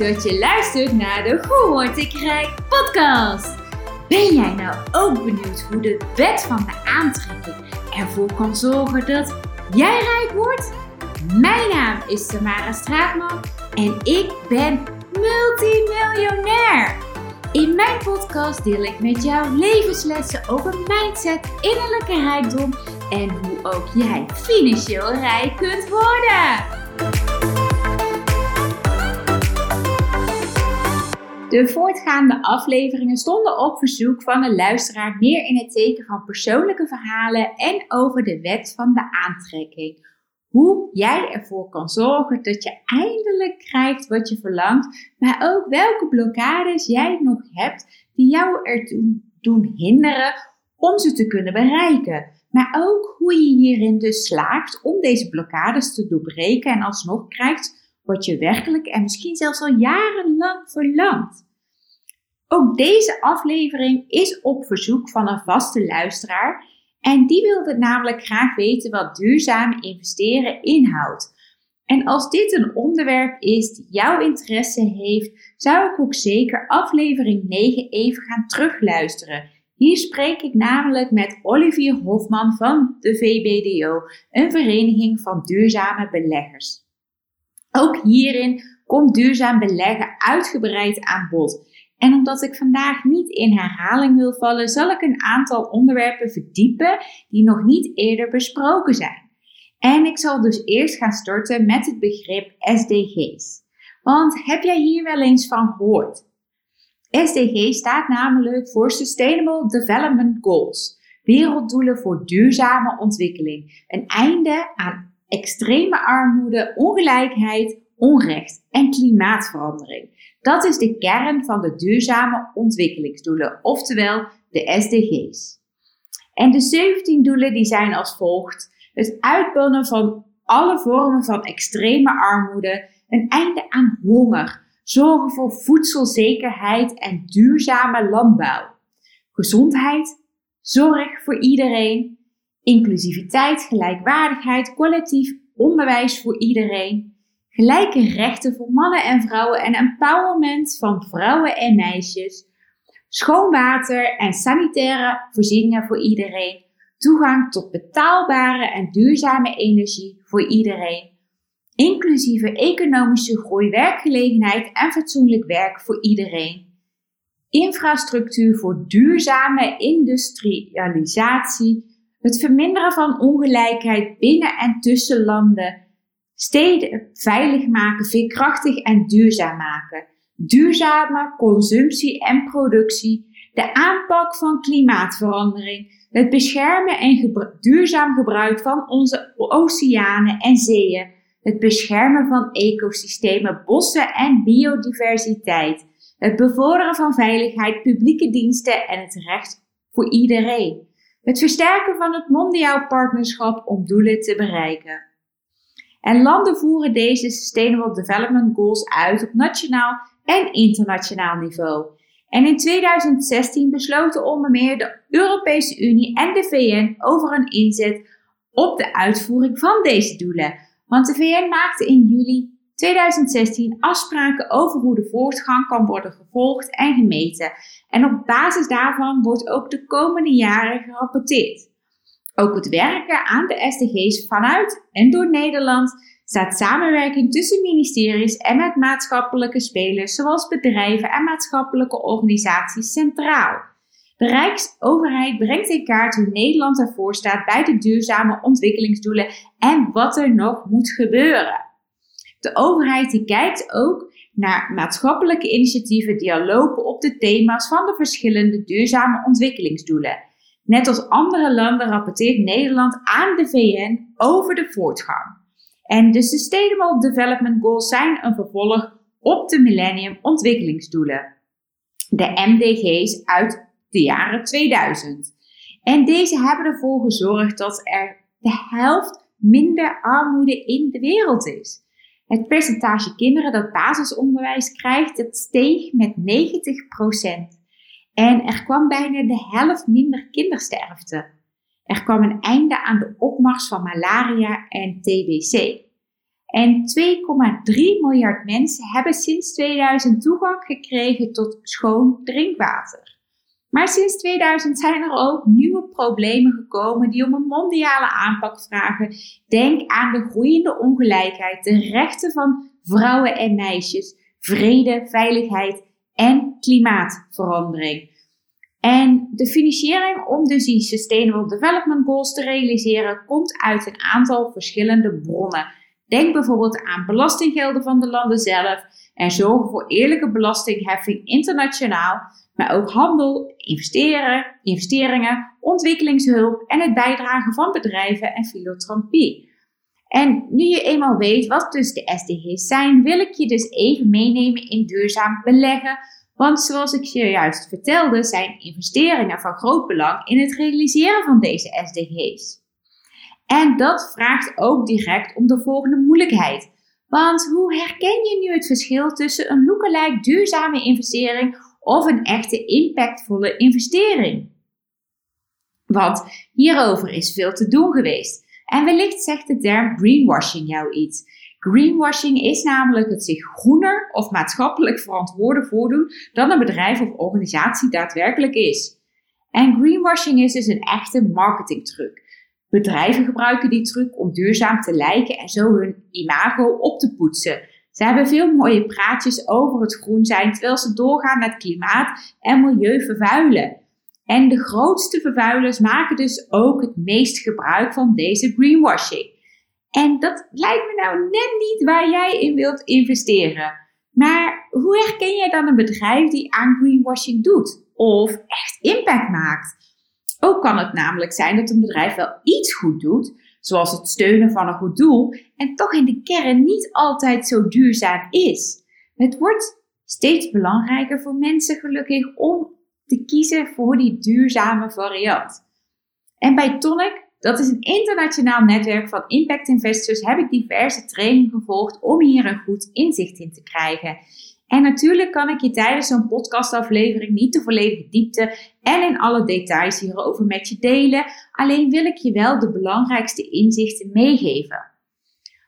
dat je luistert naar de Hoe Word ik Rijk podcast. Ben jij nou ook benieuwd hoe de wet van de aantrekking ervoor kan zorgen dat jij rijk wordt? Mijn naam is Tamara Straatman en ik ben multimiljonair. In mijn podcast deel ik met jou levenslessen over mindset, innerlijke rijkdom en hoe ook jij financieel rijk kunt worden. De voortgaande afleveringen stonden op verzoek van een luisteraar meer in het teken van persoonlijke verhalen en over de wet van de aantrekking. Hoe jij ervoor kan zorgen dat je eindelijk krijgt wat je verlangt, maar ook welke blokkades jij nog hebt die jou ertoe doen hinderen om ze te kunnen bereiken. Maar ook hoe je hierin dus slaagt om deze blokkades te doorbreken en alsnog krijgt wat je werkelijk en misschien zelfs al jarenlang verlangt. Ook deze aflevering is op verzoek van een vaste luisteraar en die wilde namelijk graag weten wat duurzaam investeren inhoudt. En als dit een onderwerp is die jouw interesse heeft, zou ik ook zeker aflevering 9 even gaan terugluisteren. Hier spreek ik namelijk met Olivier Hofman van de VBDO, een vereniging van duurzame beleggers. Ook hierin komt duurzaam beleggen uitgebreid aan bod. En omdat ik vandaag niet in herhaling wil vallen, zal ik een aantal onderwerpen verdiepen die nog niet eerder besproken zijn. En ik zal dus eerst gaan starten met het begrip SDG's. Want heb jij hier wel eens van gehoord? SDG staat namelijk voor Sustainable Development Goals, werelddoelen voor duurzame ontwikkeling, een einde aan extreme armoede, ongelijkheid, onrecht en klimaatverandering. Dat is de kern van de duurzame ontwikkelingsdoelen, oftewel de SDG's. En de 17 doelen die zijn als volgt: het uitbannen van alle vormen van extreme armoede, een einde aan honger, zorgen voor voedselzekerheid en duurzame landbouw, gezondheid, zorg voor iedereen, inclusiviteit, gelijkwaardigheid, collectief onderwijs voor iedereen, gelijke rechten voor mannen en vrouwen en empowerment van vrouwen en meisjes, schoon water en sanitaire voorzieningen voor iedereen, toegang tot betaalbare en duurzame energie voor iedereen, inclusieve economische groei, werkgelegenheid en fatsoenlijk werk voor iedereen, infrastructuur voor duurzame industrialisatie, het verminderen van ongelijkheid binnen en tussen landen, steden veilig maken, veerkrachtig en duurzaam maken, duurzame consumptie en productie, de aanpak van klimaatverandering, het beschermen en duurzaam gebruik van onze oceanen en zeeën, het beschermen van ecosystemen, bossen en biodiversiteit, het bevorderen van veiligheid, publieke diensten en het recht voor iedereen. Het versterken van het mondiaal partnerschap om doelen te bereiken. En landen voeren deze Sustainable Development Goals uit op nationaal en internationaal niveau. En in 2016 besloten onder meer de Europese Unie en de VN over een inzet op de uitvoering van deze doelen. Want de VN maakte in juli 2016 afspraken over hoe de voortgang kan worden gevolgd en gemeten. En op basis daarvan wordt ook de komende jaren gerapporteerd. Ook het werken aan de SDG's vanuit en door Nederland staat samenwerking tussen ministeries en met maatschappelijke spelers zoals bedrijven en maatschappelijke organisaties centraal. De Rijksoverheid brengt in kaart hoe Nederland ervoor staat bij de duurzame ontwikkelingsdoelen en wat er nog moet gebeuren. De overheid die kijkt ook naar maatschappelijke initiatieven die al lopen op de thema's van de verschillende duurzame ontwikkelingsdoelen. Net als andere landen rapporteert Nederland aan de VN over de voortgang. En de Sustainable Development Goals zijn een vervolg op de Millennium Ontwikkelingsdoelen, de MDG's uit de jaren 2000. En deze hebben ervoor gezorgd dat er de helft minder armoede in de wereld is. Het percentage kinderen dat basisonderwijs krijgt, dat steeg met 90%. En er kwam bijna de helft minder kindersterfte. Er kwam een einde aan de opmars van malaria en TBC. En 2,3 miljard mensen hebben sinds 2000 toegang gekregen tot schoon drinkwater. Maar sinds 2000 zijn er ook nieuwe problemen gekomen die om een mondiale aanpak vragen. Denk aan de groeiende ongelijkheid, de rechten van vrouwen en meisjes, vrede, veiligheid en klimaatverandering. En de financiering om dus die Sustainable Development Goals te realiseren komt uit een aantal verschillende bronnen. Denk bijvoorbeeld aan belastinggelden van de landen zelf en zorgen voor eerlijke belastingheffing internationaal, maar ook handel, investeren, investeringen, ontwikkelingshulp en het bijdragen van bedrijven en filantropie. En nu je eenmaal weet wat dus de SDG's zijn, wil ik je dus even meenemen in duurzaam beleggen. Want zoals ik je juist vertelde, zijn investeringen van groot belang in het realiseren van deze SDG's. En dat vraagt ook direct om de volgende moeilijkheid. Want hoe herken je nu het verschil tussen een lookalike duurzame investering of een echte impactvolle investering? Want hierover is veel te doen geweest. En wellicht zegt de term greenwashing jou iets. Greenwashing is namelijk het zich groener of maatschappelijk verantwoorden voordoen dan een bedrijf of organisatie daadwerkelijk is. En greenwashing is dus een echte marketingtruc. Bedrijven gebruiken die truc om duurzaam te lijken en zo hun imago op te poetsen. Ze hebben veel mooie praatjes over het groen zijn, terwijl ze doorgaan met klimaat en milieu vervuilen. En de grootste vervuilers maken dus ook het meest gebruik van deze greenwashing. En dat lijkt me nou net niet waar jij in wilt investeren. Maar hoe herken jij dan een bedrijf die aan greenwashing doet of echt impact maakt? Ook kan het namelijk zijn dat een bedrijf wel iets goed doet, zoals het steunen van een goed doel, en toch in de kern niet altijd zo duurzaam is. Het wordt steeds belangrijker voor mensen gelukkig om te kiezen voor die duurzame variant. En bij Tonic, dat is een internationaal netwerk van impact investors, heb ik diverse trainingen gevolgd om hier een goed inzicht in te krijgen. En natuurlijk kan ik je tijdens zo'n podcastaflevering niet de volledige diepte en in alle details hierover met je delen. Alleen wil ik je wel de belangrijkste inzichten meegeven.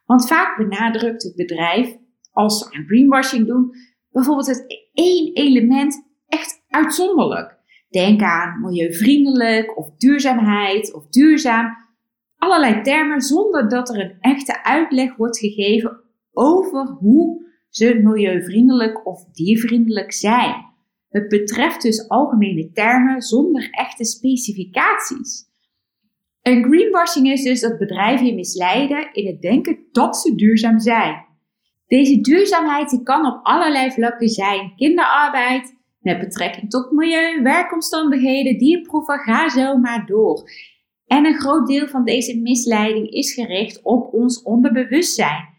Want vaak benadrukt het bedrijf, als ze aan greenwashing doen, bijvoorbeeld het één element echt uitzonderlijk. Denk aan milieuvriendelijk of duurzaamheid of duurzaam. Allerlei termen zonder dat er een echte uitleg wordt gegeven over hoe ze milieuvriendelijk of diervriendelijk zijn. Het betreft dus algemene termen zonder echte specificaties. Een greenwashing is dus dat bedrijven je misleiden in het denken dat ze duurzaam zijn. Deze duurzaamheid kan op allerlei vlakken zijn: kinderarbeid, met betrekking tot milieu, werkomstandigheden, dierproeven, ga zo maar door. En een groot deel van deze misleiding is gericht op ons onderbewustzijn.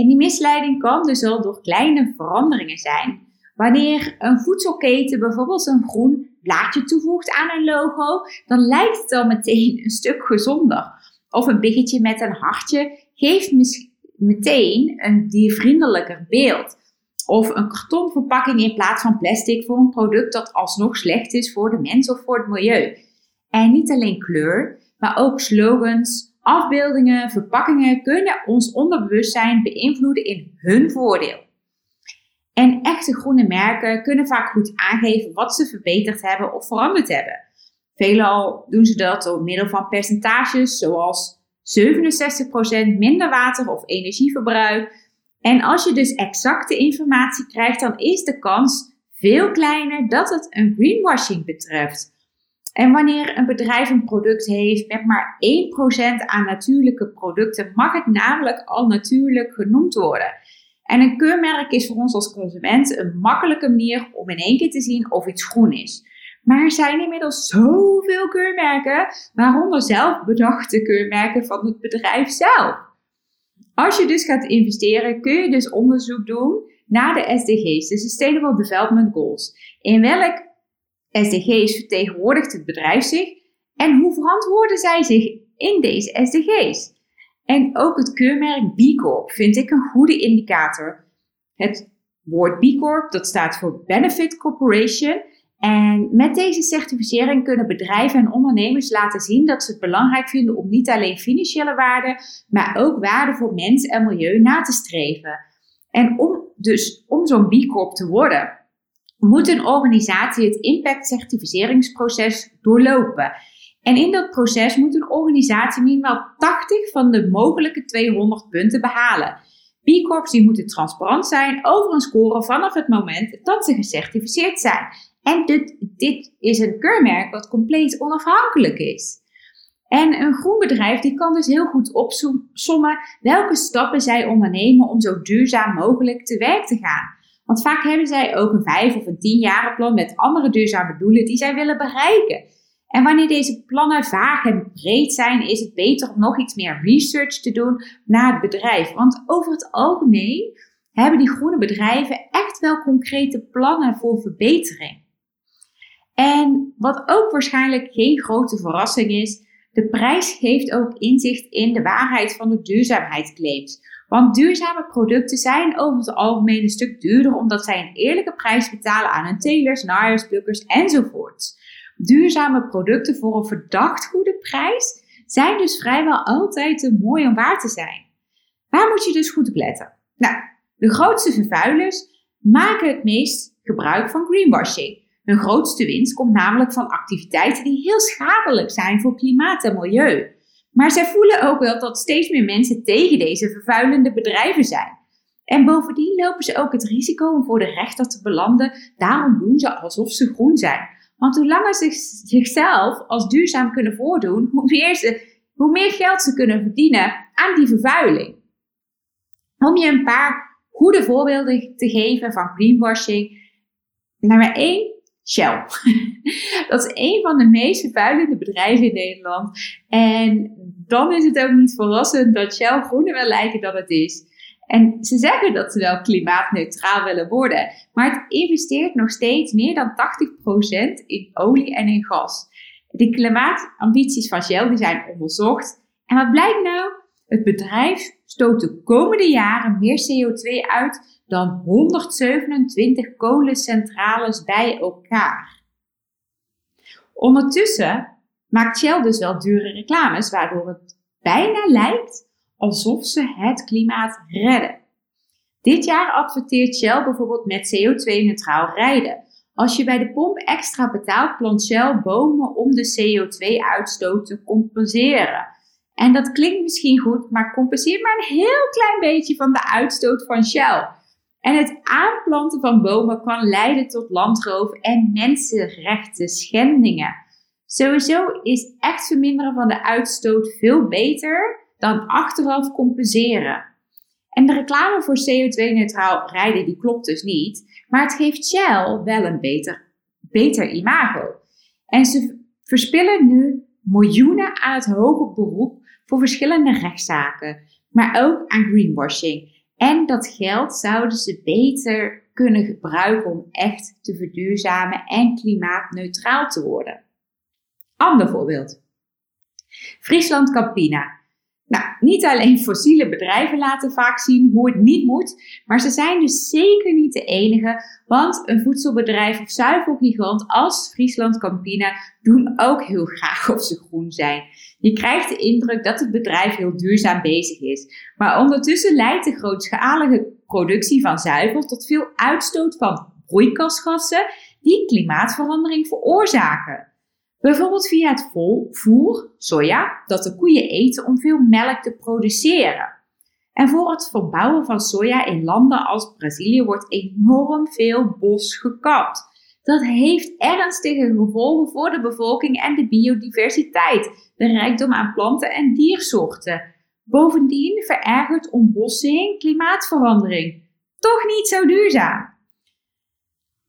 En die misleiding kan dus al door kleine veranderingen zijn. Wanneer een voedselketen bijvoorbeeld een groen blaadje toevoegt aan een logo, dan lijkt het al meteen een stuk gezonder. Of een biggetje met een hartje geeft meteen een diervriendelijker beeld. Of een kartonverpakking in plaats van plastic voor een product dat alsnog slecht is voor de mens of voor het milieu. En niet alleen kleur, maar ook slogans, afbeeldingen, verpakkingen kunnen ons onderbewustzijn beïnvloeden in hun voordeel. En echte groene merken kunnen vaak goed aangeven wat ze verbeterd hebben of veranderd hebben. Veelal doen ze dat door middel van percentages zoals 67% minder water of energieverbruik, en als je dus exacte informatie krijgt, dan is de kans veel kleiner dat het een greenwashing betreft. En wanneer een bedrijf een product heeft met maar 1% aan natuurlijke producten, mag het namelijk al natuurlijk genoemd worden. En een keurmerk is voor ons als consument een makkelijke manier om in één keer te zien of iets groen is. Maar er zijn inmiddels zoveel keurmerken, waaronder zelf bedachte keurmerken van het bedrijf zelf. Als je dus gaat investeren, kun je dus onderzoek doen naar de SDG's, de Sustainable Development Goals. In welk SDG's vertegenwoordigt het bedrijf zich en hoe verantwoorden zij zich in deze SDG's? En ook het keurmerk B Corp vind ik een goede indicator. Het woord B Corp dat staat voor Benefit Corporation En met deze certificering kunnen bedrijven en ondernemers laten zien dat ze het belangrijk vinden om niet alleen financiële waarden, maar ook waarden voor mens en milieu na te streven. En om dus om zo'n B Corp te worden, moet een organisatie het impact certificeringsproces doorlopen. En in dat proces moet een organisatie minimaal 80 van de mogelijke 200 punten behalen. B Corps die moeten transparant zijn over een score vanaf het moment dat ze gecertificeerd zijn. En dit, dit is een keurmerk wat compleet onafhankelijk is. En een groen bedrijf die kan dus heel goed opsommen welke stappen zij ondernemen om zo duurzaam mogelijk te werk te gaan. Want vaak hebben zij ook een vijf of een tien plan met andere duurzame doelen die zij willen bereiken. En wanneer deze plannen vaag en breed zijn, is het beter om nog iets meer research te doen naar het bedrijf. Want over het algemeen hebben die groene bedrijven echt wel concrete plannen voor verbetering. En wat ook waarschijnlijk geen grote verrassing is, de prijs geeft ook inzicht in de waarheid van de duurzaamheidsclaims. Want duurzame producten zijn over het algemeen een stuk duurder omdat zij een eerlijke prijs betalen aan hun telers, naaiers, plukkers enzovoort. Duurzame producten voor een verdacht goede prijs zijn dus vrijwel altijd te mooi om waar te zijn. Waar moet je dus goed op letten? Nou, de grootste vervuilers maken het meest gebruik van greenwashing. Hun grootste winst komt namelijk van activiteiten die heel schadelijk zijn voor klimaat en milieu. Maar zij voelen ook wel dat steeds meer mensen tegen deze vervuilende bedrijven zijn. En bovendien lopen ze ook het risico om voor de rechter te belanden. Daarom doen ze alsof ze groen zijn. Want hoe langer ze zichzelf als duurzaam kunnen voordoen, hoe meer, hoe meer geld ze kunnen verdienen aan die vervuiling. Om je een paar goede voorbeelden te geven van greenwashing. Nummer 1, Shell. Dat is een van de meest vervuilende bedrijven in Nederland. En dan is het ook niet verrassend dat Shell groener wil lijken dan het is. En ze zeggen dat ze wel klimaatneutraal willen worden, maar het investeert nog steeds meer dan 80% in olie en in gas. De klimaatambities van Shell die zijn onderzocht. En wat blijkt nou? Het bedrijf stoot de komende jaren meer CO2 uit dan 127 kolencentrales bij elkaar. Ondertussen maakt Shell dus wel dure reclames, waardoor het bijna lijkt alsof ze het klimaat redden. Dit jaar adverteert Shell bijvoorbeeld met CO2-neutraal rijden. Als je bij de pomp extra betaalt, plant Shell bomen om de CO2-uitstoot te compenseren. En dat klinkt misschien goed, maar compenseert maar een heel klein beetje van de uitstoot van Shell. En het aanplanten van bomen kan leiden tot landroof en mensenrechten schendingen. Sowieso is echt verminderen van de uitstoot veel beter dan achteraf compenseren. En de reclame voor CO2-neutraal rijden die klopt dus niet, maar het geeft Shell wel een beter, beter imago. En ze verspillen nu miljoenen aan het hoger beroep voor verschillende rechtszaken, maar ook aan greenwashing. En dat geld zouden ze beter kunnen gebruiken om echt te verduurzamen en klimaatneutraal te worden. Ander voorbeeld. Friesland Campina. Nou, niet alleen fossiele bedrijven laten vaak zien hoe het niet moet, maar ze zijn dus zeker niet de enige, want een voedselbedrijf of zuivelgigant als Friesland Campina doen ook heel graag of ze groen zijn. Je krijgt de indruk dat het bedrijf heel duurzaam bezig is, maar ondertussen leidt de grootschalige productie van zuivel tot veel uitstoot van broeikasgassen die klimaatverandering veroorzaken. Bijvoorbeeld via het voer, soja, dat de koeien eten om veel melk te produceren. En voor het verbouwen van soja in landen als Brazilië wordt enorm veel bos gekapt. Dat heeft ernstige gevolgen voor de bevolking en de biodiversiteit, de rijkdom aan planten en diersoorten. Bovendien verergert ontbossing klimaatverandering. Toch niet zo duurzaam.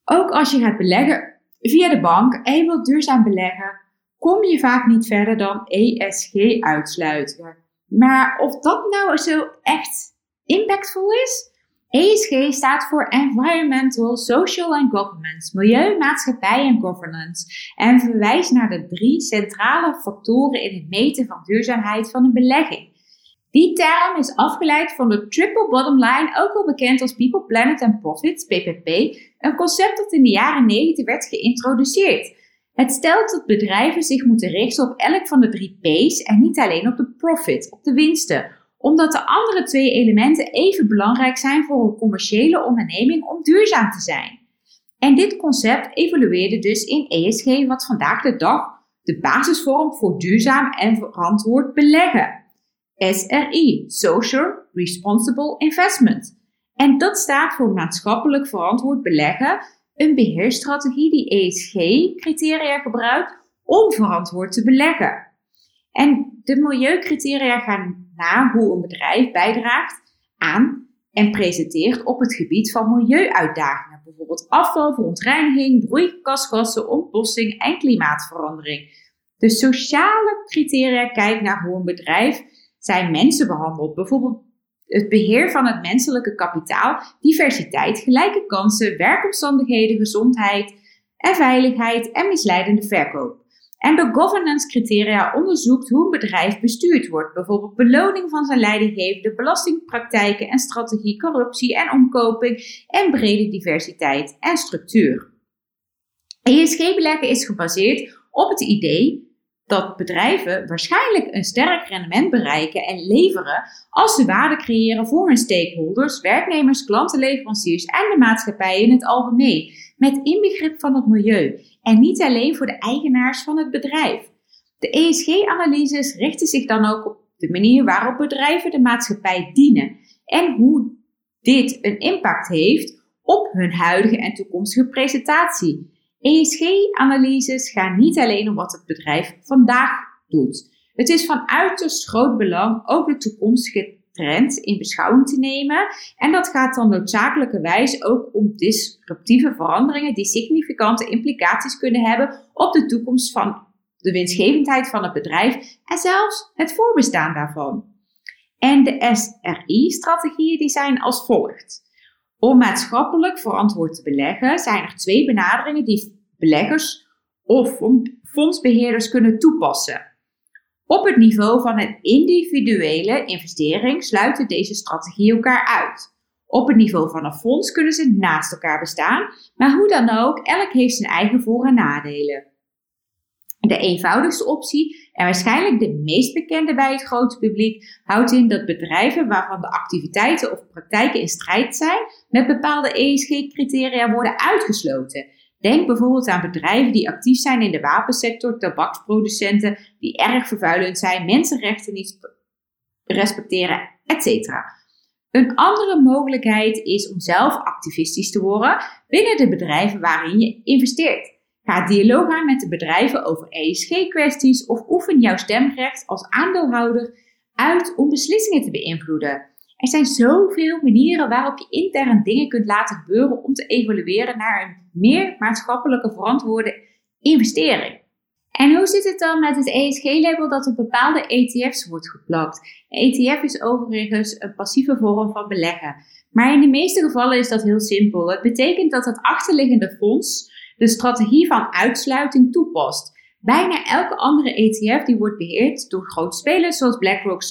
Ook als je gaat beleggen via de bank en je wilt duurzaam beleggen, kom je vaak niet verder dan ESG uitsluiten. Maar of dat nou zo echt impactvol is? ESG staat voor Environmental, Social and Governance, Milieu, Maatschappij en Governance en verwijst naar de drie centrale factoren in het meten van duurzaamheid van een belegging. Die term is afgeleid van de Triple Bottom Line, ook wel bekend als People, Planet and Profit, PPP, een concept dat in de jaren 90 werd geïntroduceerd. Het stelt dat bedrijven zich moeten richten op elk van de drie P's en niet alleen op de profit, op de winsten, omdat de andere twee elementen even belangrijk zijn voor een commerciële onderneming om duurzaam te zijn. En dit concept evolueerde dus in ESG, wat vandaag de dag de basis vormt voor duurzaam en verantwoord beleggen. SRI, Social Responsible Investment. En dat staat voor maatschappelijk verantwoord beleggen, een beheerstrategie die ESG-criteria gebruikt om verantwoord te beleggen. En de milieucriteria gaan naar hoe een bedrijf bijdraagt aan en presenteert op het gebied van milieuuitdagingen, bijvoorbeeld afval, verontreiniging, broeikasgassen, ontbossing en klimaatverandering. De sociale criteria kijken naar hoe een bedrijf zijn mensen behandelt, bijvoorbeeld het beheer van het menselijke kapitaal, diversiteit, gelijke kansen, werkomstandigheden, gezondheid en veiligheid en misleidende verkoop. En de governance criteria onderzoekt hoe een bedrijf bestuurd wordt, bijvoorbeeld beloning van zijn leidinggevende, belastingpraktijken en strategie, corruptie en omkoping en brede diversiteit en structuur. ESG-beleggen is gebaseerd op het idee dat bedrijven waarschijnlijk een sterk rendement bereiken en leveren als ze waarde creëren voor hun stakeholders, werknemers, klanten, leveranciers en de maatschappij in het algemeen, met inbegrip van het milieu en niet alleen voor de eigenaars van het bedrijf. De ESG-analyses richten zich dan ook op de manier waarop bedrijven de maatschappij dienen en hoe dit een impact heeft op hun huidige en toekomstige presentatie. ESG-analyses gaan niet alleen om wat het bedrijf vandaag doet. Het is van uiterst groot belang ook de toekomstige trends in beschouwing te nemen. En dat gaat dan noodzakelijkerwijs ook om disruptieve veranderingen die significante implicaties kunnen hebben op de toekomst van de winstgevendheid van het bedrijf en zelfs het voorbestaan daarvan. En de SRI-strategieën die zijn als volgt. Om maatschappelijk verantwoord te beleggen zijn er twee benaderingen die beleggers of fondsbeheerders kunnen toepassen. Op het niveau van een individuele investering sluiten deze strategieën elkaar uit. Op het niveau van een fonds kunnen ze naast elkaar bestaan, maar hoe dan ook, elk heeft zijn eigen voor- en nadelen. De eenvoudigste optie, en waarschijnlijk de meest bekende bij het grote publiek, houdt in dat bedrijven waarvan de activiteiten of praktijken in strijd zijn met bepaalde ESG-criteria worden uitgesloten. Denk bijvoorbeeld aan bedrijven die actief zijn in de wapensector, tabaksproducenten die erg vervuilend zijn, mensenrechten niet respecteren, etc. Een andere mogelijkheid is om zelf activistisch te worden binnen de bedrijven waarin je investeert. Ga dialoog aan met de bedrijven over ESG-kwesties of oefen jouw stemrecht als aandeelhouder uit om beslissingen te beïnvloeden. Er zijn zoveel manieren waarop je intern dingen kunt laten gebeuren om te evolueren naar een meer maatschappelijke verantwoorde investering. En hoe zit het dan met het ESG-label dat op bepaalde ETF's wordt geplakt? ETF is overigens een passieve vorm van beleggen. Maar in de meeste gevallen is dat heel simpel. Het betekent dat het achterliggende fonds de strategie van uitsluiting toepast. Bijna elke andere ETF die wordt beheerd door grote spelers zoals BlackRock,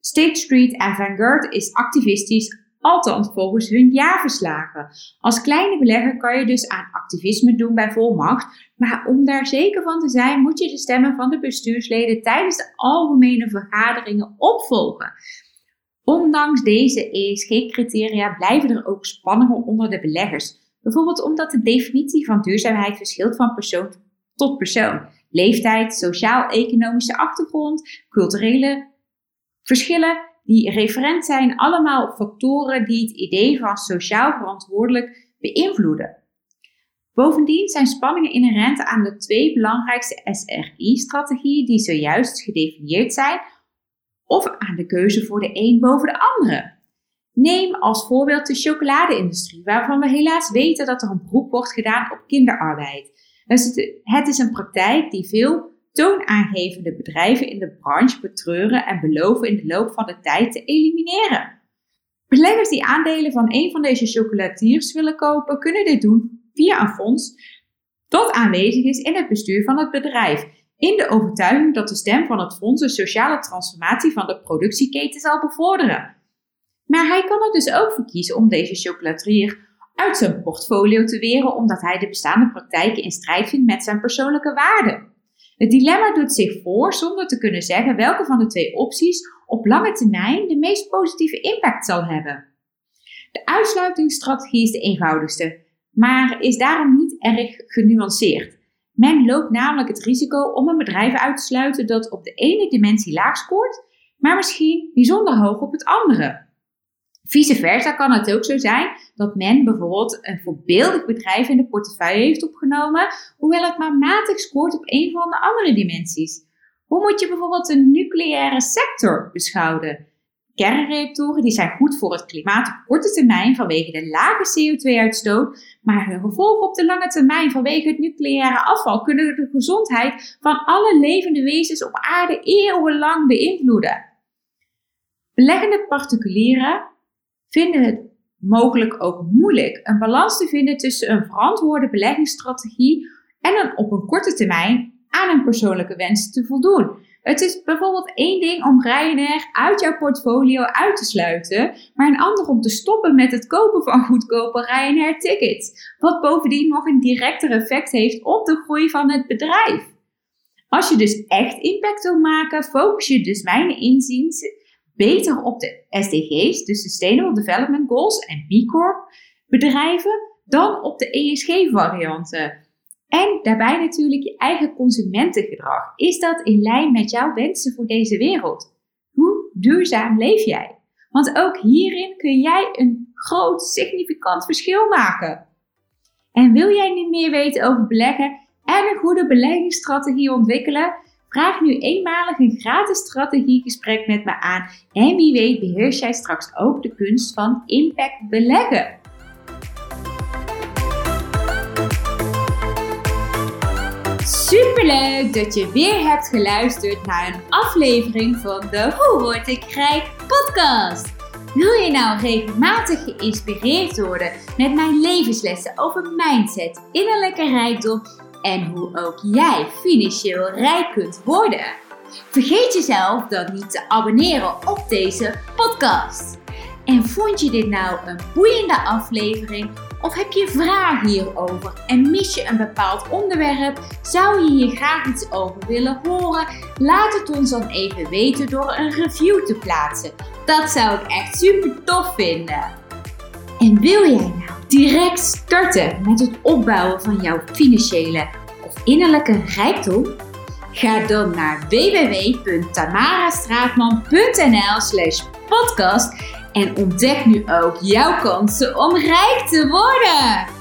State Street en Vanguard is activistisch, althans volgens hun jaarverslagen. Als kleine belegger kan je dus aan activisme doen bij volmacht, maar om daar zeker van te zijn moet je de stemmen van de bestuursleden tijdens de algemene vergaderingen opvolgen. Ondanks deze ESG-criteria blijven er ook spanningen onder de beleggers. Bijvoorbeeld omdat de definitie van duurzaamheid verschilt van persoon tot persoon. Leeftijd, sociaal-economische achtergrond, culturele verschillen die referent zijn, allemaal factoren die het idee van sociaal verantwoordelijk beïnvloeden. Bovendien zijn spanningen inherent aan de twee belangrijkste SRI-strategieën die zojuist gedefinieerd zijn, of aan de keuze voor de een boven de andere. Neem als voorbeeld de chocoladeindustrie, waarvan we helaas weten dat er een beroep wordt gedaan op kinderarbeid. Het is een praktijk die veel toonaangevende bedrijven in de branche betreuren en beloven in de loop van de tijd te elimineren. Beleggers die aandelen van een van deze chocolatiers willen kopen, kunnen dit doen via een fonds dat aanwezig is in het bestuur van het bedrijf. in de overtuiging dat de stem van het fonds de sociale transformatie van de productieketen zal bevorderen. Maar hij kan er dus ook voor kiezen om deze chocolatier uit zijn portfolio te weren omdat hij de bestaande praktijken in strijd vindt met zijn persoonlijke waarden. Het dilemma doet zich voor zonder te kunnen zeggen welke van de twee opties op lange termijn de meest positieve impact zal hebben. De uitsluitingsstrategie is de eenvoudigste, maar is daarom niet erg genuanceerd. Men loopt namelijk het risico om een bedrijf uit te sluiten dat op de ene dimensie laag scoort, maar misschien bijzonder hoog op het andere. Vice versa kan het ook zo zijn dat men bijvoorbeeld een voorbeeldig bedrijf in de portefeuille heeft opgenomen, hoewel het maar matig scoort op een van de andere dimensies. Hoe moet je bijvoorbeeld de nucleaire sector beschouwen? Kernreactoren die zijn goed voor het klimaat op korte termijn vanwege de lage CO2-uitstoot, maar hun gevolgen op de lange termijn vanwege het nucleaire afval kunnen de gezondheid van alle levende wezens op aarde eeuwenlang beïnvloeden. Beleggende particulieren vinden het mogelijk ook moeilijk een balans te vinden tussen een verantwoorde beleggingsstrategie en een op een korte termijn aan een persoonlijke wens te voldoen. Het is bijvoorbeeld één ding om Ryanair uit jouw portfolio uit te sluiten, maar een ander om te stoppen met het kopen van goedkope Ryanair tickets, wat bovendien nog een directer effect heeft op de groei van het bedrijf. Als je dus echt impact wil maken, focus je dus mijn inziens beter op de SDG's, de Sustainable Development Goals en B Corp bedrijven, dan op de ESG-varianten. En daarbij natuurlijk je eigen consumentengedrag. Is dat in lijn met jouw wensen voor deze wereld? Hoe duurzaam leef jij? Want ook hierin kun jij een groot, significant verschil maken. En wil jij nu meer weten over beleggen en een goede beleggingsstrategie ontwikkelen? Vraag nu eenmalig een gratis strategiegesprek met me aan en wie weet beheers jij straks ook de kunst van impact beleggen. Superleuk dat je weer hebt geluisterd naar een aflevering van de Hoe word ik rijk podcast. Wil je nou regelmatig geïnspireerd worden met mijn levenslessen over mindset, innerlijke rijkdom en hoe ook jij financieel rijk kunt worden. Vergeet jezelf dan niet te abonneren op deze podcast. En vond je dit nou een boeiende aflevering? Of heb je vragen hierover en mis je een bepaald onderwerp? Zou je hier graag iets over willen horen? Laat het ons dan even weten door een review te plaatsen. Dat zou ik echt super tof vinden. En wil jij nou direct starten met het opbouwen van jouw financiële of innerlijke rijkdom? Ga dan naar www.tamarastraatman.nl slash podcast en ontdek nu ook jouw kansen om rijk te worden.